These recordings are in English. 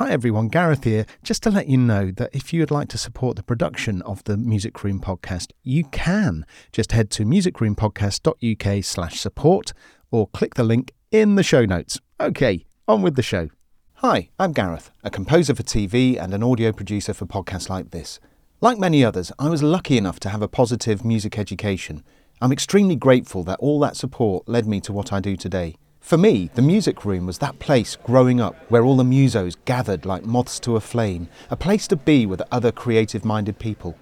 Hi everyone, Gareth here. Just to let you know that if you would like to support the production of the Music Room podcast, you can. Just head to musicroompodcast.uk slash support or click the link in the show notes. Okay, on with the show. Hi, I'm Gareth, a composer for TV and an audio producer for podcasts like this. Like many others, I was lucky enough to have a positive music education. I'm extremely grateful that all that support led me to what I do today. For me, the music room was that place growing up where all the musos gathered like moths to a flame, a place to be with other creative minded people.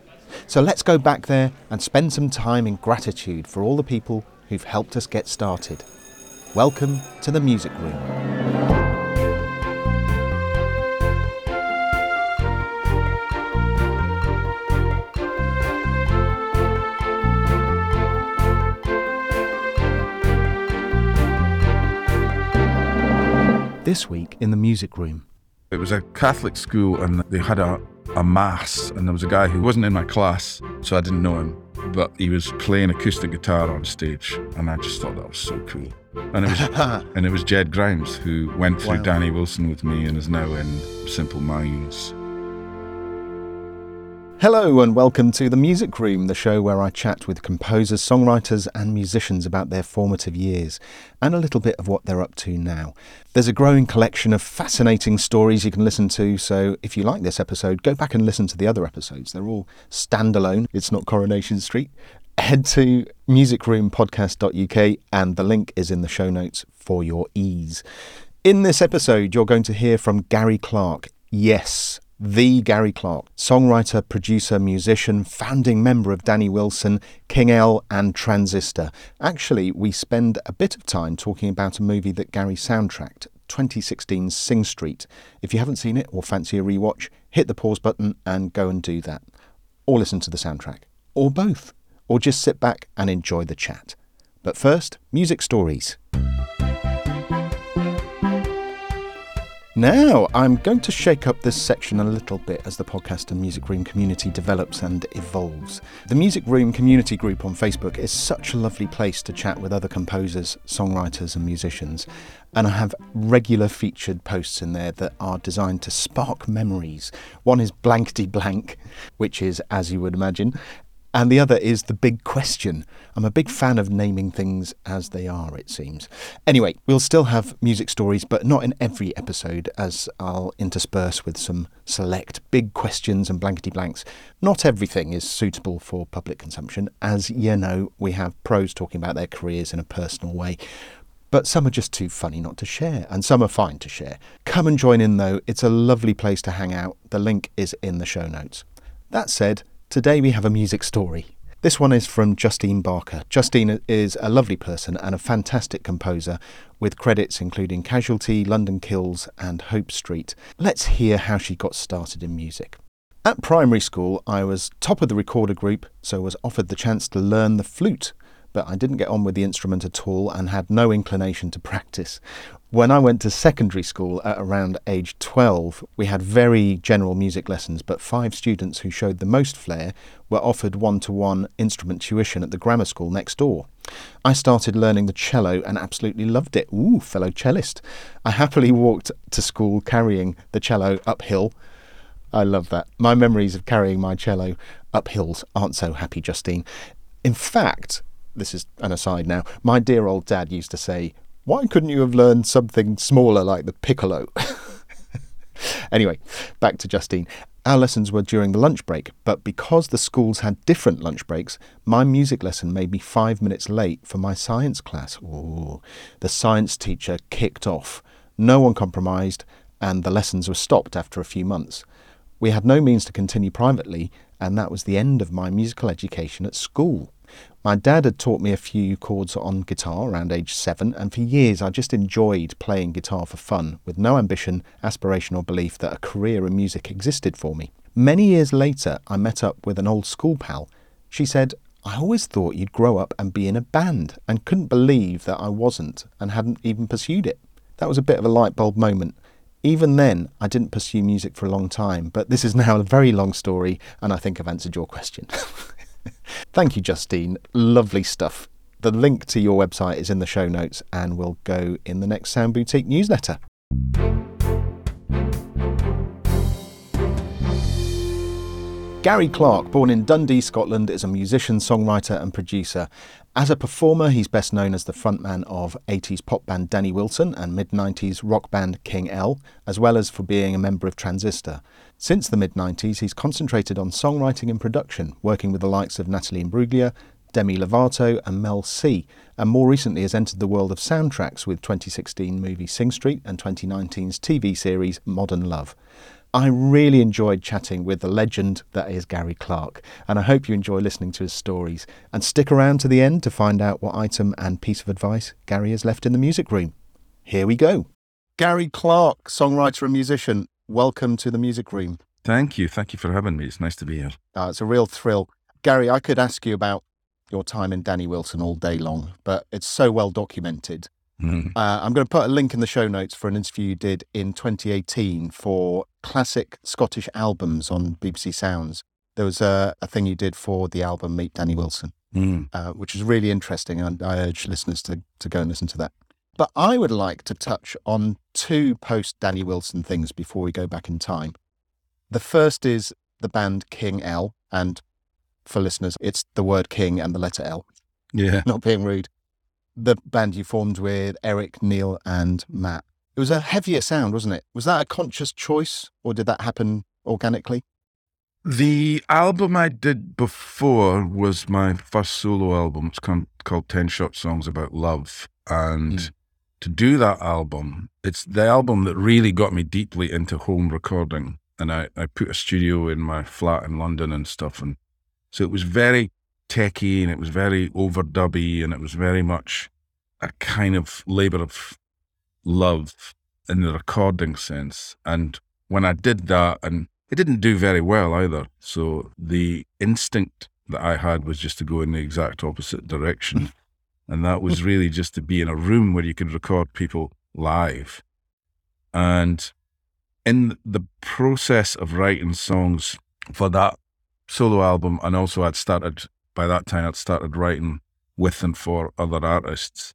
So let's go back there and spend some time in gratitude for all the people who've helped us get started. Welcome to the music room. This week in the music room. It was a Catholic school and they had a, a mass, and there was a guy who wasn't in my class, so I didn't know him, but he was playing acoustic guitar on stage, and I just thought that was so cool. And it was and it was Ged Grimes who went through Wow. Danny Wilson with me and is now in Simple Minds. Hello and welcome to the Music Room, the show where I chat with composers, songwriters, and musicians about their formative years and a little bit of what they're up to now. There's a growing collection of fascinating stories you can listen to, so if you like this episode, go back and listen to the other episodes. They're all standalone, it's not Coronation Street. Head to musicroompodcast.uk and the link is in the show notes for your ease. In this episode, you're going to hear from Gary Clark. Yes, the Gary Clark, songwriter, producer, musician, founding member of Danny Wilson, King L, and Transister. Actually, we spend a bit of time talking about a movie that Gary soundtracked, 2016's Sing Street. If you haven't seen it or fancy a rewatch, hit the pause button and go and do that. Or listen to the soundtrack. Or both. Or just sit back and enjoy the chat. But first, music stories. Now, I'm going to shake up this section a little bit as the podcast and Music Room community develops and evolves. The Music Room community group on Facebook is such a lovely place to chat with other composers, songwriters, and musicians. And I have regular featured posts in there that are designed to spark memories. One is blankety blank, which is, as you would imagine, and the other is the big question. I'm a big fan of naming things as they are, it seems. Anyway, we'll still have music stories, but not in every episode, as I'll intersperse with some select big questions and blankety blanks. Not everything is suitable for public consumption. As you know, we have pros talking about their careers in a personal way. But some are just too funny not to share, and some are fine to share. Come and join in though, it's a lovely place to hang out. The link is in the show notes. That said, today we have a music story. This one is from Justine Barker. Justine is a lovely person and a fantastic composer, with credits including Casualty, London Kills, and Hope Street. Let's hear how she got started in music. At primary school, I was top of the recorder group, so was offered the chance to learn the flute, but I didn't get on with the instrument at all and had no inclination to practice. When I went to secondary school at around age 12, we had very general music lessons, but five students who showed the most flair were offered one to one instrument tuition at the grammar school next door. I started learning the cello and absolutely loved it. Ooh, fellow cellist. I happily walked to school carrying the cello uphill. I love that. My memories of carrying my cello up hills aren't so happy, Justine. In fact, this is an aside now, my dear old dad used to say, Why couldn't you have learned something smaller like the piccolo? anyway, back to Justine. Our lessons were during the lunch break, but because the schools had different lunch breaks, my music lesson made me five minutes late for my science class. Ooh, the science teacher kicked off. No one compromised, and the lessons were stopped after a few months. We had no means to continue privately, and that was the end of my musical education at school. My dad had taught me a few chords on guitar around age seven, and for years I just enjoyed playing guitar for fun, with no ambition, aspiration, or belief that a career in music existed for me. Many years later, I met up with an old school pal. She said, I always thought you'd grow up and be in a band, and couldn't believe that I wasn't and hadn't even pursued it. That was a bit of a light bulb moment. Even then, I didn't pursue music for a long time, but this is now a very long story, and I think I've answered your question. Thank you, Justine. Lovely stuff. The link to your website is in the show notes and will go in the next Sound Boutique newsletter. Gary Clark, born in Dundee, Scotland, is a musician, songwriter, and producer. As a performer, he's best known as the frontman of 80s pop band Danny Wilson and mid 90s rock band King L, as well as for being a member of Transister. Since the mid 90s, he's concentrated on songwriting and production, working with the likes of Natalie Imbruglia, Demi Lovato, and Mel C, and more recently has entered the world of soundtracks with 2016 movie Sing Street and 2019's TV series Modern Love. I really enjoyed chatting with the legend that is Gary Clark, and I hope you enjoy listening to his stories. And stick around to the end to find out what item and piece of advice Gary has left in the music room. Here we go. Gary Clark, songwriter and musician, welcome to the music room. Thank you. Thank you for having me. It's nice to be here. Uh, it's a real thrill. Gary, I could ask you about your time in Danny Wilson all day long, but it's so well documented. Mm. Uh, I'm going to put a link in the show notes for an interview you did in 2018 for classic Scottish albums on BBC Sounds. There was a, a thing you did for the album Meet Danny Wilson, Mm. uh, which is really interesting, and I urge listeners to, to go and listen to that. But I would like to touch on two post Danny Wilson things before we go back in time. The first is the band King L, and for listeners, it's the word King and the letter L Yeah. not being rude, the band you formed with Eric, Neil, and Matt. It was a heavier sound, wasn't it? Was that a conscious choice, or did that happen organically? The album I did before was my first solo album. It's called 10 Short Songs About Love. And Mm. To do that album, it's the album that really got me deeply into home recording. And I, I put a studio in my flat in London and stuff. And so it was very techie and it was very overdubby and it was very much a kind of labor of love in the recording sense. And when I did that, and it didn't do very well either. So the instinct that I had was just to go in the exact opposite direction. and that was really just to be in a room where you could record people live. And in the process of writing songs for that solo album, and also I'd started, by that time, I'd started writing with and for other artists.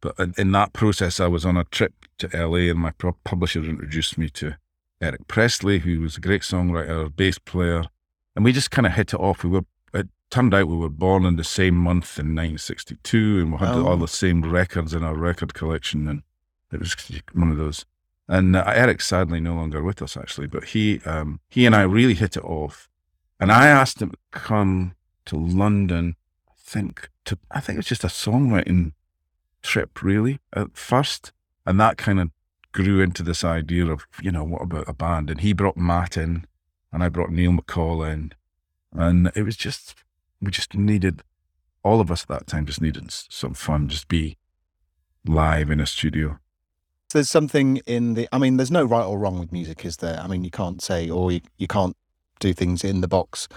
But in, that process, I was on a trip to LA, and my publisher introduced me to Eric Pressly, who was a great songwriter, bass player, and we just kind of hit it off. We were turned out we were born in the same month in 1962, and we had Oh. all the same records in our record collection, and it was one of those. And uh, Eric's sadly no longer with us, actually, but he um, he and I really hit it off. And I asked him to come to London. I think to I think it was just a songwriting trip, really, at first, and that kind of grew into this idea of you know what about a band? And he brought Matt in, and I brought Neil MacColl in, and it was just we just needed all of us at that time just needed some fun, just be live in a studio. There's something in the. I mean, there's no right or wrong with music, is there? I mean, you can't say, or you, you can't do things in the box.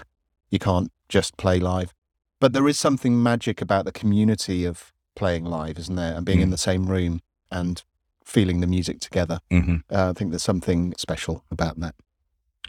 You can't just play live. But there is something magic about the community of playing live, isn't there? And being in Mm. the same room and feeling the music together. Mm-hmm. Uh, I think there's something special about that.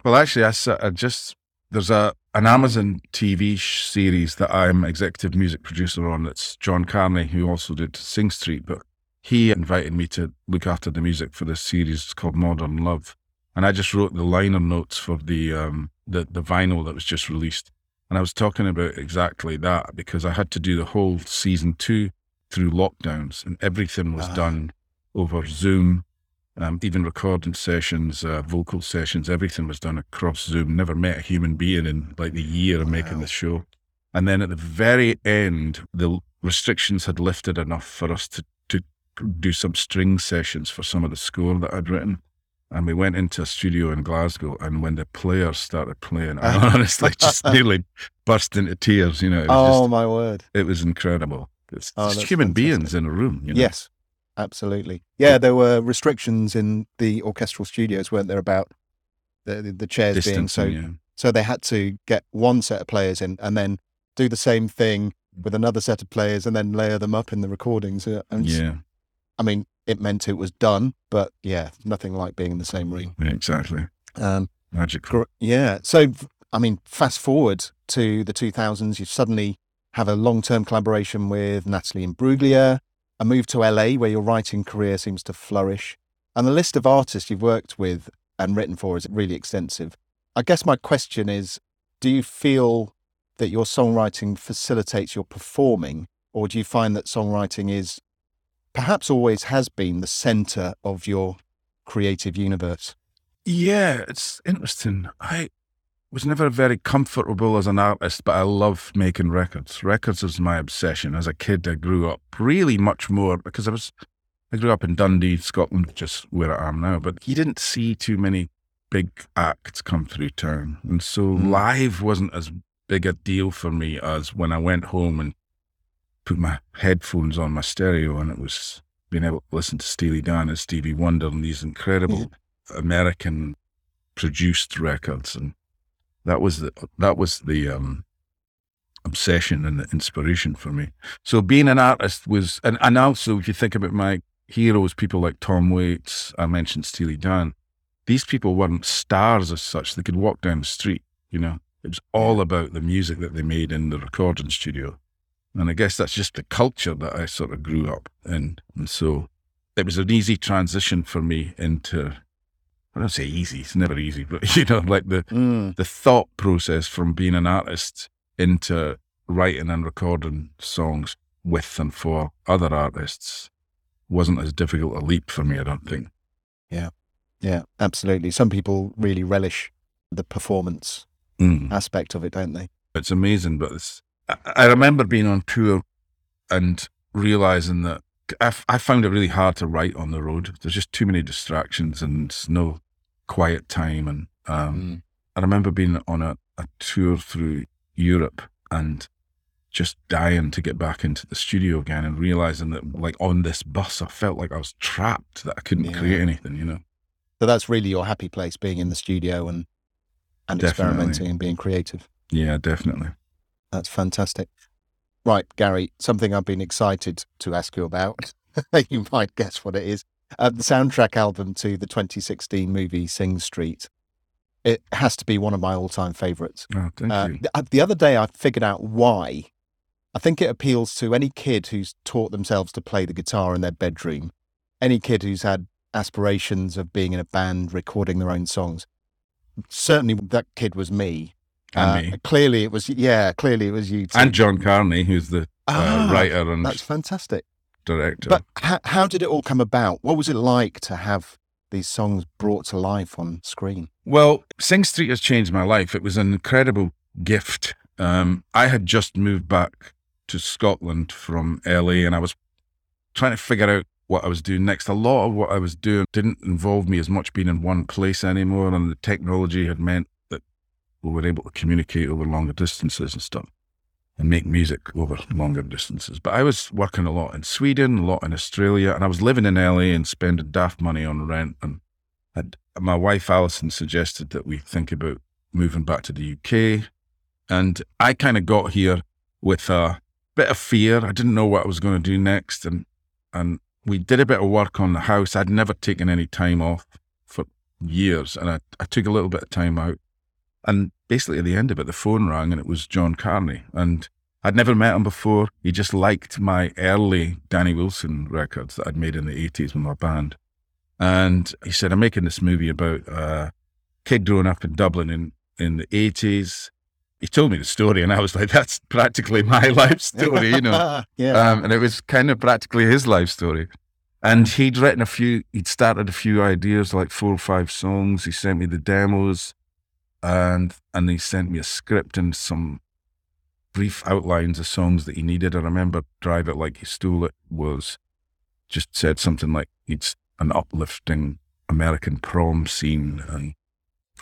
Well, actually, I just there's a an Amazon TV series that I'm executive music producer on. It's John Carney, who also did Sing Street, but he invited me to look after the music for this series. It's called Modern Love, and I just wrote the liner notes for the um the the vinyl that was just released. And I was talking about exactly that because I had to do the whole season two through lockdowns, and everything was Ah. done over Zoom um, even recording sessions, uh, vocal sessions, everything was done across Zoom. Never met a human being in like the year of making Wow. the show. And then at the very end, the restrictions had lifted enough for us to, to do some string sessions for some of the score that I'd written. And we went into a studio in Glasgow, and when the players started playing, I honestly just nearly burst into tears. You know, it was, Oh just, my word! it was incredible. It's Oh, just human fantastic. beings in a room. You know? Yes, absolutely. Yeah, there were restrictions in the orchestral studios, weren't there, about the the, the chairs being so yeah. so they had to get one set of players in and then do the same thing with another set of players and then layer them up in the recordings. Uh, And Yeah, I mean, it meant it was done, but yeah, nothing like being in the same room. yeah, exactly. Um, Magical. yeah. So, I mean, fast forward to the 2000s, you suddenly have a long term collaboration with Natalie Imbruglia, a move to LA where your writing career seems to flourish, and the list of artists you've worked with and written for is really extensive. I guess my question is do you feel that your songwriting facilitates your performing, or do you find that songwriting is perhaps always has been the center of your creative universe? Yeah, it's interesting. I was never very comfortable as an artist, but I love making records. Records was my obsession. As a kid, I grew up really much more because I was, I grew up in Dundee, Scotland, just where I am now, but you didn't see too many big acts come through town. And so mm. live wasn't as big a deal for me as when I went home and put my headphones on my stereo and it was being able to listen to Steely Dan and Stevie Wonder and these incredible American produced records. And that was the that was the um, obsession and the inspiration for me. So being an artist was, and, and also if you think about my heroes, people like Tom Waits, I mentioned Steely Dan. These people weren't stars as such. They could walk down the street. You know, it was all about the music that they made in the recording studio. And I guess that's just the culture that I sort of grew up in. And so it was an easy transition for me into I don't say easy, it's never easy, but you know, like the mm. the thought process from being an artist into writing and recording songs with and for other artists wasn't as difficult a leap for me, I don't think. Yeah. Yeah, absolutely. Some people really relish the performance mm. aspect of it, don't they? It's amazing, but it's, I, I remember being on tour and realizing that I, I found it really hard to write on the road. There's just too many distractions and no quiet time. And um, mm. I remember being on a, a tour through Europe and just dying to get back into the studio again and realizing that, like, on this bus, I felt like I was trapped, that I couldn't yeah. create anything, you know? So that's really your happy place, being in the studio and, and experimenting and being creative. Yeah, definitely. That's fantastic. Right, Gary, something I've been excited to ask you about. you might guess what it is. Uh, the soundtrack album to the 2016 movie Sing Street. It has to be one of my all-time favorites. Oh, thank uh, you. The, the other day, I figured out why. I think it appeals to any kid who's taught themselves to play the guitar in their bedroom, any kid who's had aspirations of being in a band, recording their own songs. Certainly, that kid was me. And uh, me. Clearly, it was yeah. Clearly, it was you. Too. And John Carney, who's the uh, ah, writer and that's fantastic director. But how, how did it all come about? What was it like to have these songs brought to life on screen? Well, Sing Street has changed my life. It was an incredible gift. Um, I had just moved back to Scotland from LA and I was trying to figure out what I was doing next. A lot of what I was doing didn't involve me as much being in one place anymore, and the technology had meant we were able to communicate over longer distances and stuff and make music over longer distances. But I was working a lot in Sweden, a lot in Australia, and I was living in LA and spending daft money on rent. And had, my wife Alison suggested that we think about moving back to the UK. And I kind of got here with a bit of fear. I didn't know what I was going to do next. And, and we did a bit of work on the house. I'd never taken any time off for years. And I, I took a little bit of time out and basically at the end of it, the phone rang and it was John Carney. And I'd never met him before. He just liked my early Danny Wilson records that I'd made in the 80s with my band. And he said, I'm making this movie about a kid growing up in Dublin in, in the 80s. He told me the story, and I was like, that's practically my life story, you know. yeah. Um, and it was kind of practically his life story. And he'd written a few, he'd started a few ideas, like four or five songs. He sent me the demos and and he sent me a script and some brief outlines of songs that he needed. I remember Drive It Like He Stole It was just said something like it's an uplifting American prom scene. And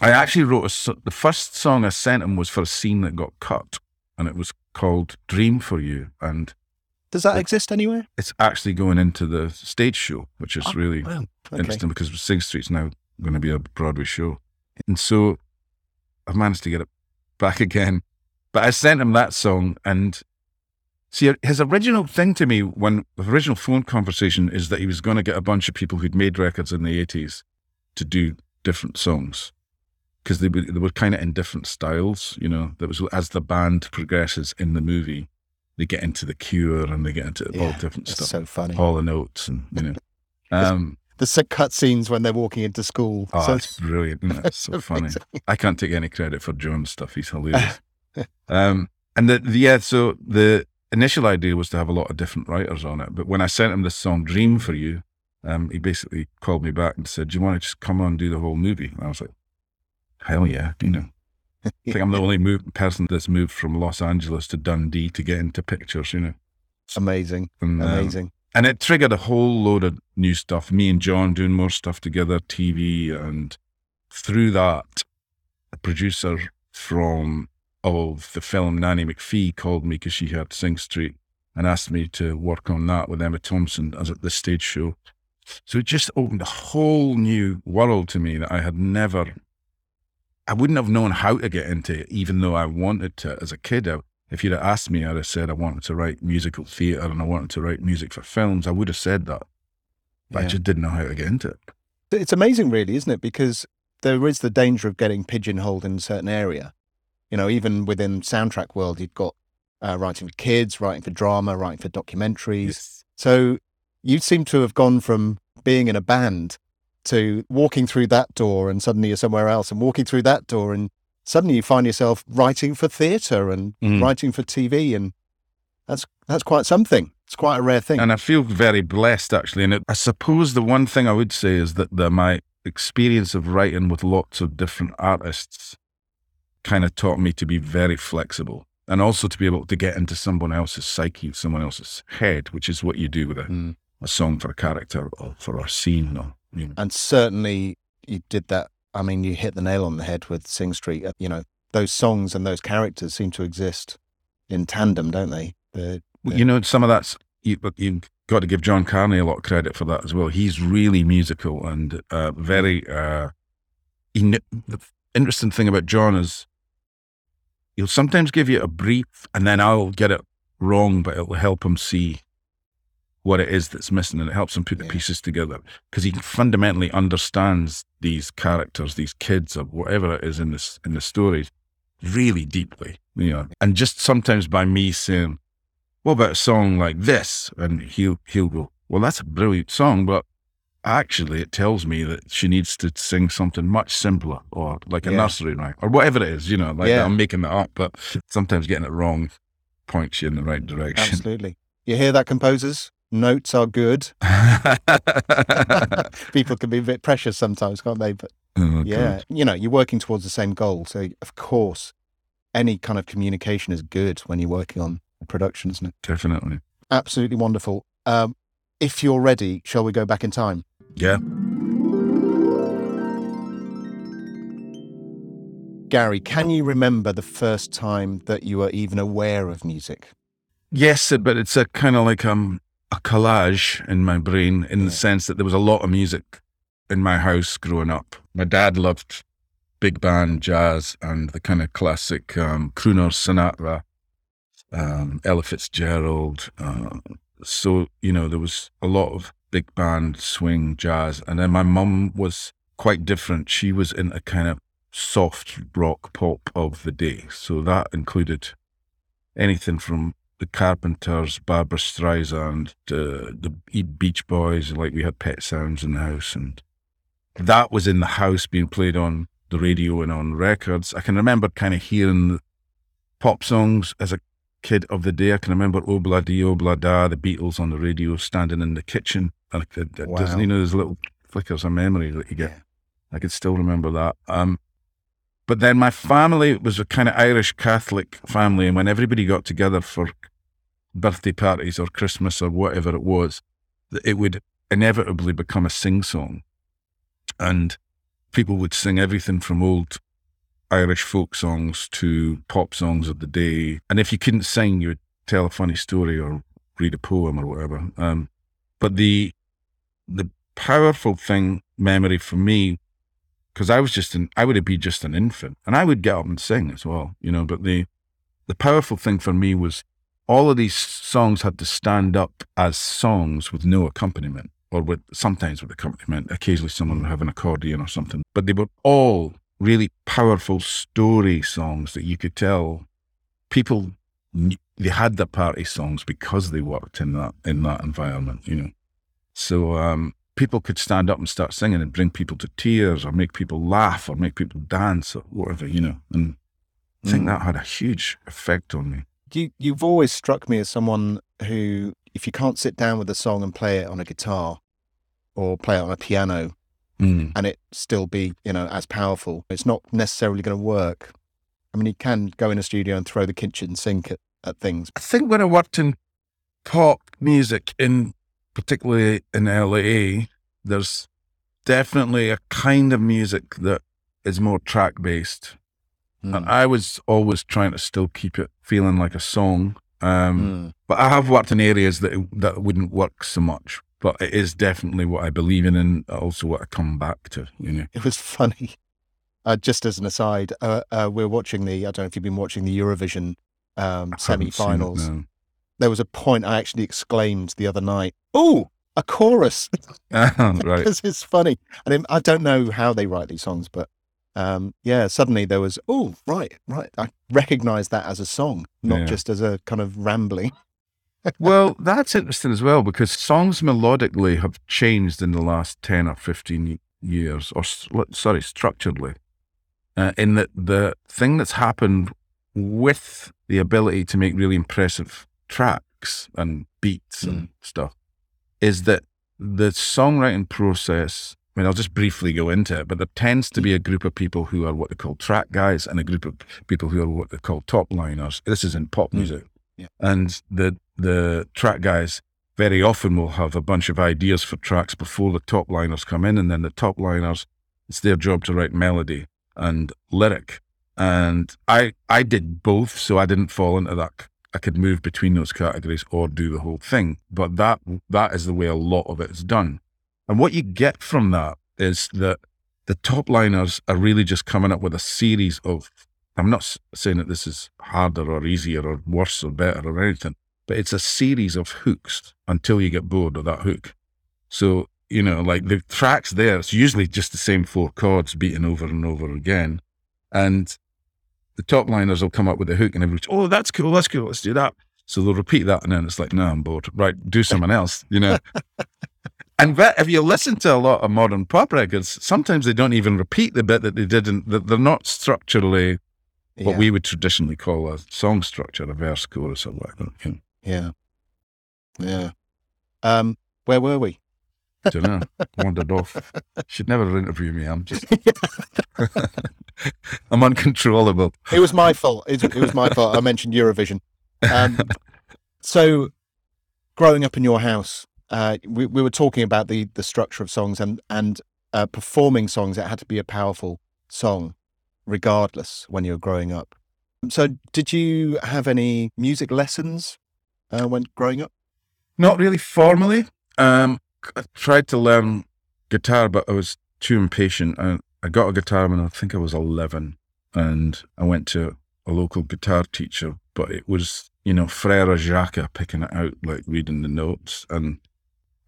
I actually wrote a, the first song I sent him was for a scene that got cut and it was called Dream for You. And does that it, exist anywhere? It's actually going into the stage show, which is oh, really okay. interesting because Sing Street's now going to be a Broadway show. And so I've managed to get it back again. But I sent him that song and see his original thing to me when the original phone conversation is that he was going to get a bunch of people who'd made records in the 80s to do different songs because they were, they were kind of in different styles, you know. There was as the band progresses in the movie, they get into the Cure and they get into yeah, all different stuff. So funny, all the notes and you know. Um, the sick cut scenes when they're walking into school. Oh, so it's brilliant. Isn't so funny. I can't take any credit for John's stuff. He's hilarious. um, and the, the, yeah, so the initial idea was to have a lot of different writers on it. But when I sent him this song, Dream for You, um, he basically called me back and said, Do you want to just come on and do the whole movie? And I was like, Hell yeah, you know. I think I'm the only move, person that's moved from Los Angeles to Dundee to get into pictures, you know. Amazing. And, um, Amazing. And it triggered a whole load of new stuff. Me and John doing more stuff together, TV, and through that, a producer from of the film Nanny McPhee called me because she had Sing Street and asked me to work on that with Emma Thompson as at the stage show. So it just opened a whole new world to me that I had never, I wouldn't have known how to get into it, even though I wanted to as a kid. I, if you'd have asked me, I'd have said I wanted to write musical theatre and I wanted to write music for films. I would have said that. But I just didn't know how to get into it. It's amazing, really, isn't it? Because there is the danger of getting pigeonholed in a certain area. You know, even within soundtrack world, you've got uh, writing for kids, writing for drama, writing for documentaries. So you seem to have gone from being in a band to walking through that door and suddenly you're somewhere else and walking through that door and suddenly you find yourself writing for theatre and Mm. writing for TV and that's that's quite something. It's quite a rare thing. And I feel very blessed actually. And it, I suppose the one thing I would say is that the, my experience of writing with lots of different artists kind of taught me to be very flexible and also to be able to get into someone else's psyche, someone else's head, which is what you do with a, Mm. a song for a character or for a scene. Or, you know. And certainly you did that. I mean, you hit the nail on the head with Sing Street. Uh, You know, those songs and those characters seem to exist in tandem, don't they? You know, some of that's you, but you've got to give John Carney a lot of credit for that as well. He's really musical and uh, very. Uh, he, the interesting thing about John is he'll sometimes give you a brief, and then I'll get it wrong, but it'll help him see what it is that's missing, and it helps him put the Yeah. pieces together because he fundamentally understands these characters, these kids, or whatever it is in this in the stories, really deeply. You know, and just sometimes by me saying what about a song like this? And he'll he'll go, well, that's a brilliant song, but actually it tells me that she needs to sing something much simpler or like a Yeah. nursery rhyme or whatever it is, you know, like Yeah. I'm making that up, but sometimes getting it wrong points you in the right direction. absolutely. You hear that, composers? Notes are good. People can be a bit precious sometimes, can't they? But Oh, yeah, God. you know, you're working towards the same goal. So, of course, any kind of communication is good when you're working on a production, isn't it? Definitely. Absolutely wonderful. Um, if you're ready, shall we go back in time? Yeah. Gary, can you remember the first time that you were even aware of music? Yes, but it's a kind of like um, a collage in my brain in the sense that there was a lot of music in my house growing up. My dad loved big band jazz and the kind of classic um, crooner Sinatra, um, Ella Fitzgerald. Uh, so, you know, there was a lot of big band swing jazz. And then my mum was quite different. She was in a kind of soft rock pop of the day. So that included anything from the Carpenters, Barbra Streisand, uh, the Beach Boys, like we had Pet Sounds in the house, and that was in the house being played on the radio and on records. I can remember kind of hearing pop songs as a kid of the day. I can remember Obla Di Obla Da, the Beatles on the radio, standing in the kitchen. And it, it, it doesn't, you know, there's little flickers of memory that you get. I could still remember that. Um, but then my family was a kind of Irish Catholic family, and when everybody got together for birthday parties or Christmas or whatever it was, it would inevitably become a sing song. And people would sing everything from old Irish folk songs to pop songs of the day. And if you couldn't sing, you would tell a funny story or read a poem or whatever. Um, but the the powerful thing, memory for me, because I was just an, I would be just an infant, and I would get up and sing as well, you know. But the the powerful thing for me was all of these songs had to stand up as songs with no accompaniment, or with sometimes with accompaniment. Occasionally, someone would have an accordion or something, but they were all really powerful story songs that you could tell people they had the party songs because they worked in that in that environment, you know. So um, people could stand up and start singing and bring people to tears or make people laugh or make people dance or whatever, you know. And I think Mm. that had a huge effect on me. You, you've always struck me as someone who, if you can't sit down with a song and play it on a guitar or play it on a piano Mm. and it still be, you know, as powerful, it's not necessarily going to work. I mean, you can go in a studio and throw the kitchen sink at, at things. I think when I worked in pop music, in particularly in LA, there's definitely a kind of music that is more track based. Mm. And I was always trying to still keep it feeling like a song. Um, Mm. But I have worked in areas that that wouldn't work so much. But it is definitely what I believe in, and also what I come back to. You know, It was funny. Uh, just as an aside, uh, uh, we're watching the, I don't know if you've been watching the Eurovision um, I haven't semi it, no. There was a point I actually exclaimed the other night, Oh, a chorus. right. because it's funny. And I don't know how they write these songs, but um, yeah, suddenly there was, oh, right, right. I recognized that as a song, not Yeah. just as a kind of rambling. well, that's interesting as well because songs melodically have changed in the last 10 or 15 years, or sorry, structurally. Uh, in that the thing that's happened with the ability to make really impressive tracks and beats and stuff is that the songwriting process. I mean, I'll just briefly go into it, but there tends to be a group of people who are what they call track guys and a group of people who are what they call top liners. This is in pop Mm. music. Yeah. And the the track guys very often will have a bunch of ideas for tracks before the top liners come in, and then the top liners, it's their job to write melody and lyric. And I I did both, so I didn't fall into that. I could move between those categories or do the whole thing. But that that is the way a lot of it is done. And what you get from that is that the top liners are really just coming up with a series of. I'm not saying that this is harder or easier or worse or better or anything, but it's a series of hooks until you get bored of that hook. So, you know, like the tracks there, it's usually just the same four chords beaten over and over again. And the top liners will come up with a hook and everybody's, oh, that's cool, that's cool, let's do that. So they'll repeat that and then it's like, no, I'm bored. Right, do something else, you know. and if you listen to a lot of modern pop records, sometimes they don't even repeat the bit that they didn't, that they're not structurally what yeah. we would traditionally call a song structure, a verse, chorus, or whatever. Yeah. Yeah. Um, where were we? don't know. Wandered off. Should never interview me. I'm just, I'm uncontrollable. It was my fault. It, it was my fault. I mentioned Eurovision. Um, so, growing up in your house, uh, we, we were talking about the the structure of songs and and uh, performing songs. It had to be a powerful song, regardless when you were growing up. So, did you have any music lessons uh, when growing up? Not really formally. Um, I tried to learn guitar, but I was too impatient. I, I got a guitar when I think I was 11, and I went to a local guitar teacher, but it was, you know, Frere Jacques picking it out, like reading the notes. And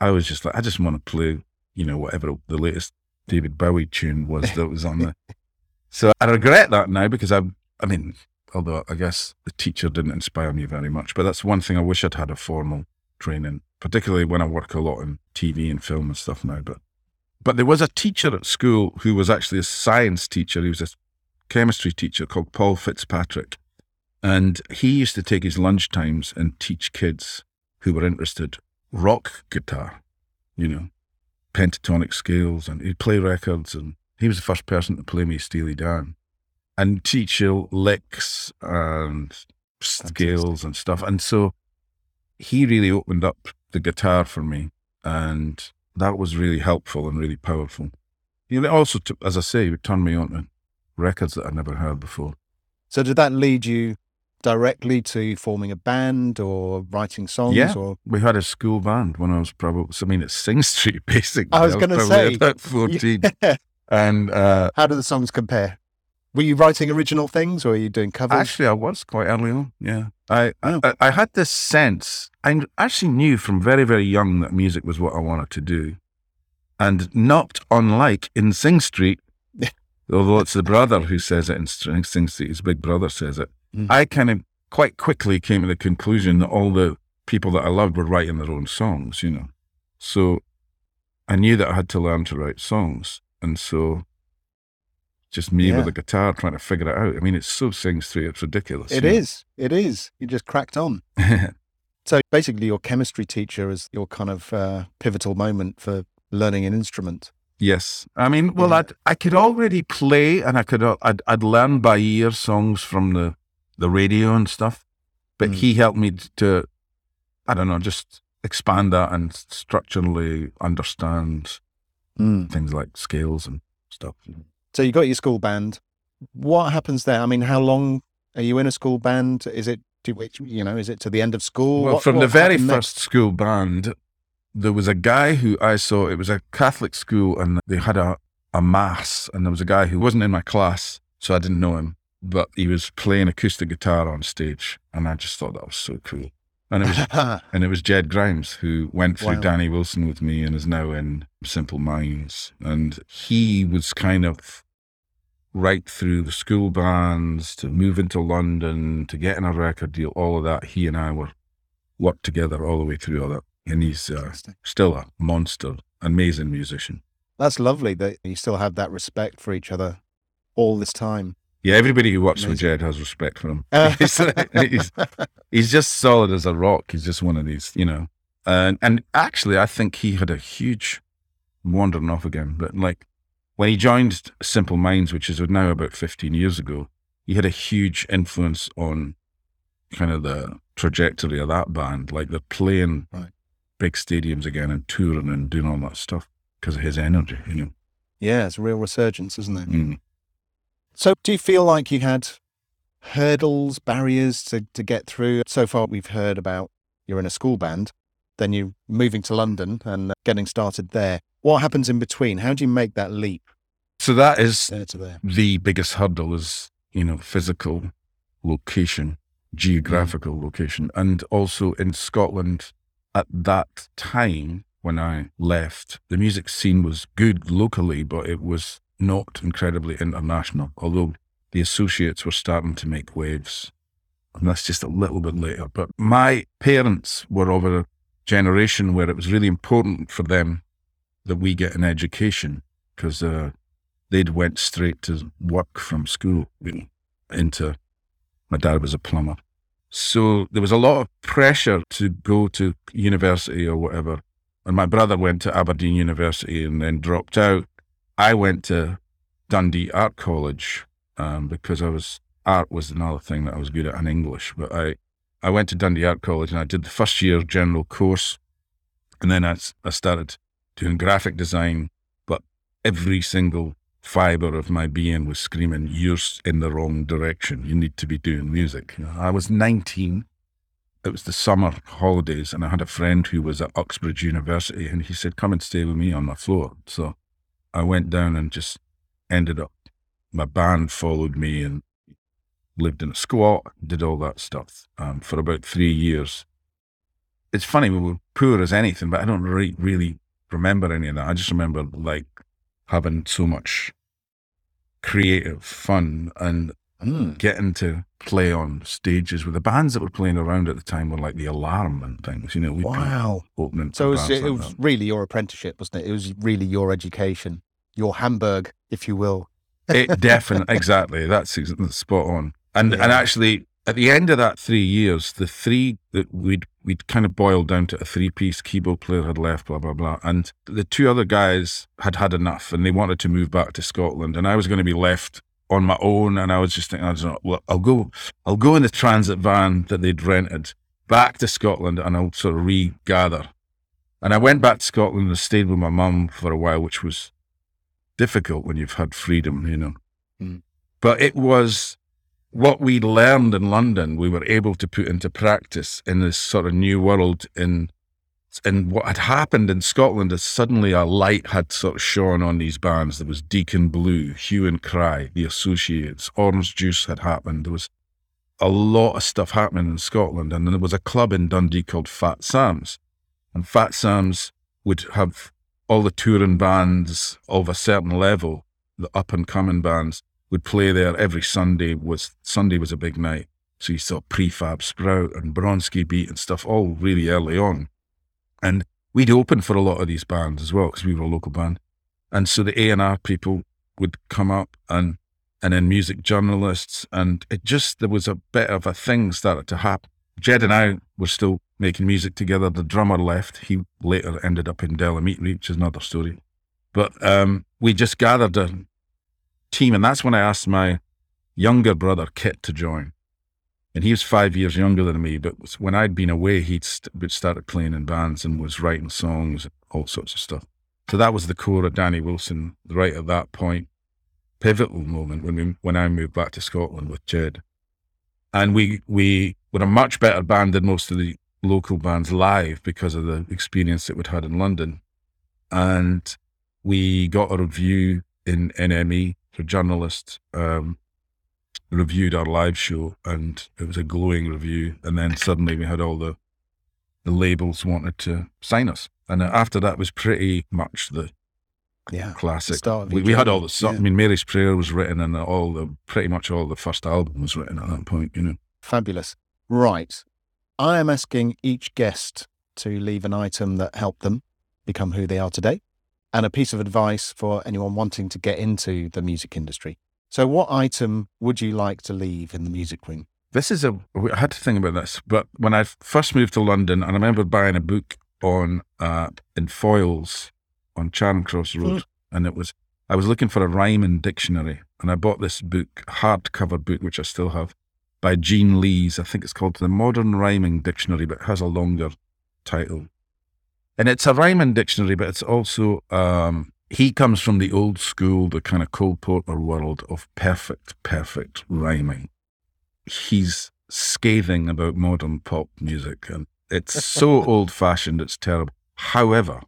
I was just like, I just want to play, you know, whatever the latest David Bowie tune was that was on the. So I regret that now because I, I mean, although I guess the teacher didn't inspire me very much, but that's one thing I wish I'd had a formal training, particularly when I work a lot in TV and film and stuff now. But but there was a teacher at school who was actually a science teacher. He was a chemistry teacher called Paul Fitzpatrick. And he used to take his lunch times and teach kids who were interested rock guitar, you know, pentatonic scales, and he'd play records. And he was the first person to play me Steely Dan and teach you licks and scales and stuff. And so he really opened up the guitar for me. And that was really helpful and really powerful. He also, took, as I say, he turned me on to records that I'd never heard before. So, did that lead you directly to forming a band or writing songs? Yeah. Or We had a school band when I was probably, I mean, it's Sing Street, basically. I was gonna say, about 14. Yeah. And uh, How do the songs compare? Were you writing original things or are you doing covers? actually, I was quite early on. Yeah. I, Oh. I, I had this sense, I actually knew from very, very young that music was what I wanted to do. And not unlike in Sing Street, although it's the brother who says it in Sing Street, his big brother says it. Mm. I kind of quite quickly came to the conclusion that all the people that I loved were writing their own songs, you know. So I knew that I had to learn to write songs. And so just me Yeah. with a guitar trying to figure it out. I mean, it's so Sing Street, it's ridiculous. It is. It is. You just cracked on. So basically, your chemistry teacher is your kind of uh, pivotal moment for learning an instrument. Yes, I mean, well, Yeah. I'd, I could already play, and I could uh, I'd, I'd learn by ear songs from the the radio and stuff. But Mm. he helped me to, I don't know, just expand that and structurally understand things like scales and stuff. So you got your school band. What happens there? I mean, how long are you in a school band? Is it to which you know? Is it to the end of school? Well, What- from what the very first school band, there was a guy who I saw. It was a Catholic school, and they had a a mass, and there was a guy who wasn't in my class, so I didn't know him, but he was playing acoustic guitar on stage, and I just thought that was so cool. And it was and it was Ged Grimes who went through Wow. Danny Wilson with me and is now in Simple Minds. And he was kind of right through the school bands to move into London to get in a record deal, all of that. He and I were worked together all the way through all that. And he's uh, still a monster, amazing musician. That's lovely that you still have that respect for each other all this time. Yeah, everybody who works with Ged has respect for him. Uh, he's, he's, he's just solid as a rock. He's just one of these, you know. And and actually, I think he had a huge wandering off again, but like when he joined Simple Minds, which is now about 15 years ago, he had a huge influence on kind of the trajectory of that band. Like they're playing Right. big stadiums again and touring and doing all that stuff because of his energy, you know. yeah, it's a real resurgence, isn't it? Mm. So, do you feel like you had hurdles, barriers to, to get through? So far, we've heard about you're in a school band, then you're moving to London and uh, getting started there. What happens in between? How do you make that leap So that is there there? the biggest hurdle is you know physical location geographical location and also in scotland at that time when i left the music scene was good locally but it was not incredibly international although the associates were starting to make waves. And that's just a little bit later. But my parents were of a generation where it was really important for them that we get an education because uh, they'd went straight to work from school into my dad was a plumber. So there was a lot of pressure to go to university or whatever. And my brother went to aberdeen university and then dropped out i went to dundee art college um, because i was art was another thing that i was good at and english but i i went to dundee art college and i did the first year general course and then I, I started doing graphic design but every single fiber of my being was screaming, You're in the wrong direction. You need to be doing music. You know, I was 19. It was the summer holidays, and I had a friend who was at Uxbridge University, and he said, Come and stay with me on my floor. So I went down and just ended up, my band followed me and lived in a squat, did all that stuff um, for about three years. It's funny, we were poor as anything, but I don't re- really remember any of that. I just remember like having so much creative fun and Mm. getting to play on stages with the bands that were playing around at the time were like the Alarm and things. You know, we'd Wow. opening. So it was, it like was really your apprenticeship, wasn't it? It was really your education, your Hamburg, if you will. It definitely exactly. That's that's spot on. And and actually, at the end of that three years, the three that we'd we'd kind of boiled down to a three piece keyboard player had left, blah blah blah, and the two other guys had had enough, and they wanted to move back to Scotland, and I was going to be left on my own, and I was just thinking, I don't know, well, I'll go, I'll go in the transit van that they'd rented back to Scotland, and I'll sort of regather. And I went back to Scotland and stayed with my mum for a while, which was difficult when you've had freedom, you know. Mm. But it was what we learned in London, we were able to put into practice in this sort of new world. In and what had happened in Scotland is suddenly a light had sort of shone on these bands. There was Deacon Blue, Hue and Cry, The Associates, Orange Juice had happened. There was a lot of stuff happening in Scotland, and then there was a club in Dundee called Fat Sam's, and Fat Sam's would have all the touring bands of a certain level, the up and coming bands, would play there every Sunday. Was Sunday was a big night, so you saw Prefab Sprout and Bronski Beat and stuff all really early on, and we'd open for a lot of these bands as well because we were a local band. And so the A&R people would come up and and then music journalists and it just there was a bit of a thing started to happen. Ged and I were still making music together. The drummer left. He later ended up in Del-Amitri, which is another story. But um, we just gathered a team, and that's when I asked my younger brother Kit to join. And he was five years younger than me, but when I'd been away, he'd st- started playing in bands and was writing songs, and all sorts of stuff. So that was the core of Danny Wilson right at that point, pivotal moment when we when I moved back to Scotland with Ged, and we we were a much better band than most of the local bands live because of the experience that we'd had in London, and we got a review in NME for journalists. Um, reviewed our live show and it was a glowing review. And then suddenly we had all the the labels wanted to sign us. And after that was pretty much the yeah classic. we, we had all the stuff yeah. i mean mary's prayer was written and all the pretty much all the first album was written at that point you know. Fabulous. Right. I am asking each guest to leave an item that helped them become who they are today and a piece of advice for anyone wanting to get into the music industry so, what item would you like to leave in the music room? This is a. I had to think about this, but when I first moved to London, and I remember buying a book on uh, in Foyles on Charing Cross Road, mm. and it was I was looking for a rhyming dictionary, and I bought this book, hardcover book, which I still have, by Gene Lees. I think it's called The Modern Rhyming Dictionary, but it has a longer title. And it's a rhyming dictionary, but it's also um, he comes from the old school, the kind of Cole Porter world of perfect, perfect rhyming. He's scathing about modern pop music, and it's so old fashioned, it's terrible. However,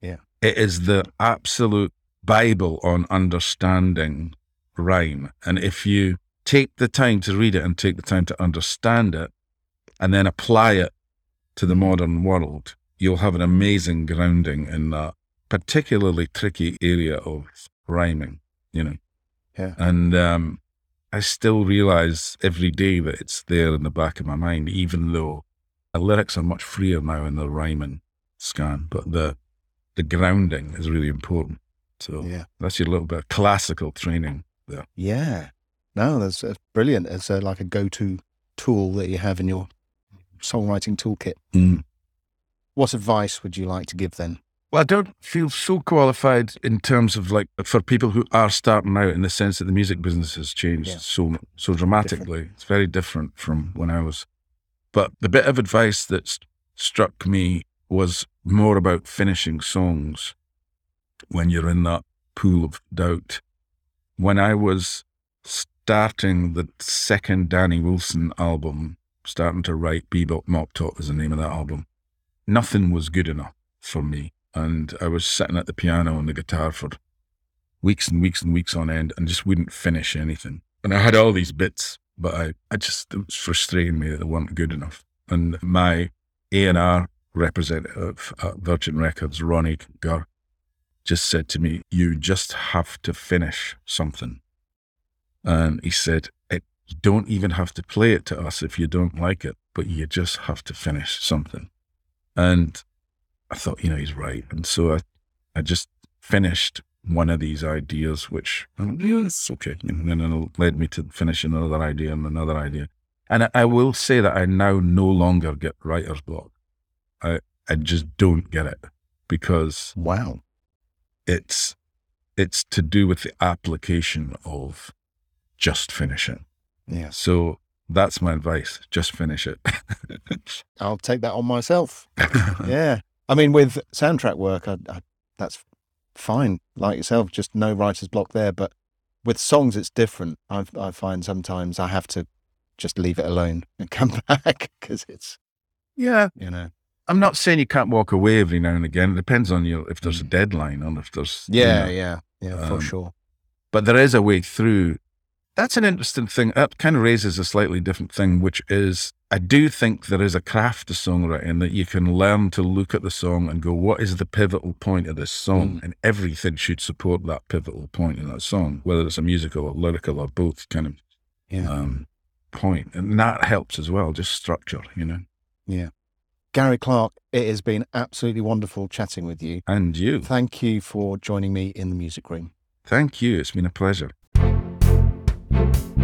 yeah, it is the absolute Bible on understanding rhyme. And if you take the time to read it and take the time to understand it, and then apply it to the modern world, you'll have an amazing grounding in that particularly tricky area of rhyming, you know. Yeah. And um, I still realize every day that it's there in the back of my mind, even though the lyrics are much freer now in the rhyming scan, but the the grounding is really important. So yeah. that's your little bit of classical training there. Yeah. No, that's, that's brilliant. It's a, like a go-to tool that you have in your songwriting toolkit. Mm. What advice would you like to give then well, I don't feel so qualified in terms of like for people who are starting out in the sense that the music business has changed yeah. so so dramatically. Different. It's very different from when I was. But the bit of advice that struck me was more about finishing songs when you're in that pool of doubt. When I was starting the second Danny Wilson album, starting to write Bebop Moptop is the name of that album, nothing was good enough for me and I was sitting at the piano and the guitar for weeks and weeks and weeks on end and just wouldn't finish anything. And I had all these bits, but I, I just, it was frustrating me that they weren't good enough. And my A&R representative at Virgin Records, Ronnie Gurr, just said to me, you just have to finish something. And he said, you don't even have to play it to us if you don't like it, but you just have to finish something. And I thought, you know, he's right. And so I, I just finished one of these ideas, which, um, yeah, it's okay. And then it led me to finish another idea and another idea. And I, I will say that I now no longer get writer's block. I, I just don't get it because wow, it's it's to do with the application of just finishing. Yeah. So that's my advice. Just finish it. I'll take that on myself. yeah. I mean, with soundtrack work, I, I, that's fine. Like yourself, just no writer's block there. But with songs, it's different. I, I find sometimes I have to just leave it alone and come back because it's yeah, you know. I'm not saying you can't walk away every now and again. It depends on you if there's a mm. deadline or if there's yeah, you know, yeah, yeah, um, for sure. But there is a way through. That's an interesting thing. That kind of raises a slightly different thing, which is I do think there is a craft to songwriting that you can learn to look at the song and go, what is the pivotal point of this song? Mm. And everything should support that pivotal point in that song, whether it's a musical or lyrical or both kind of yeah. um, point. And that helps as well, just structure, you know? Yeah. Gary Clark, it has been absolutely wonderful chatting with you. And you. Thank you for joining me in the music room. Thank you. It's been a pleasure you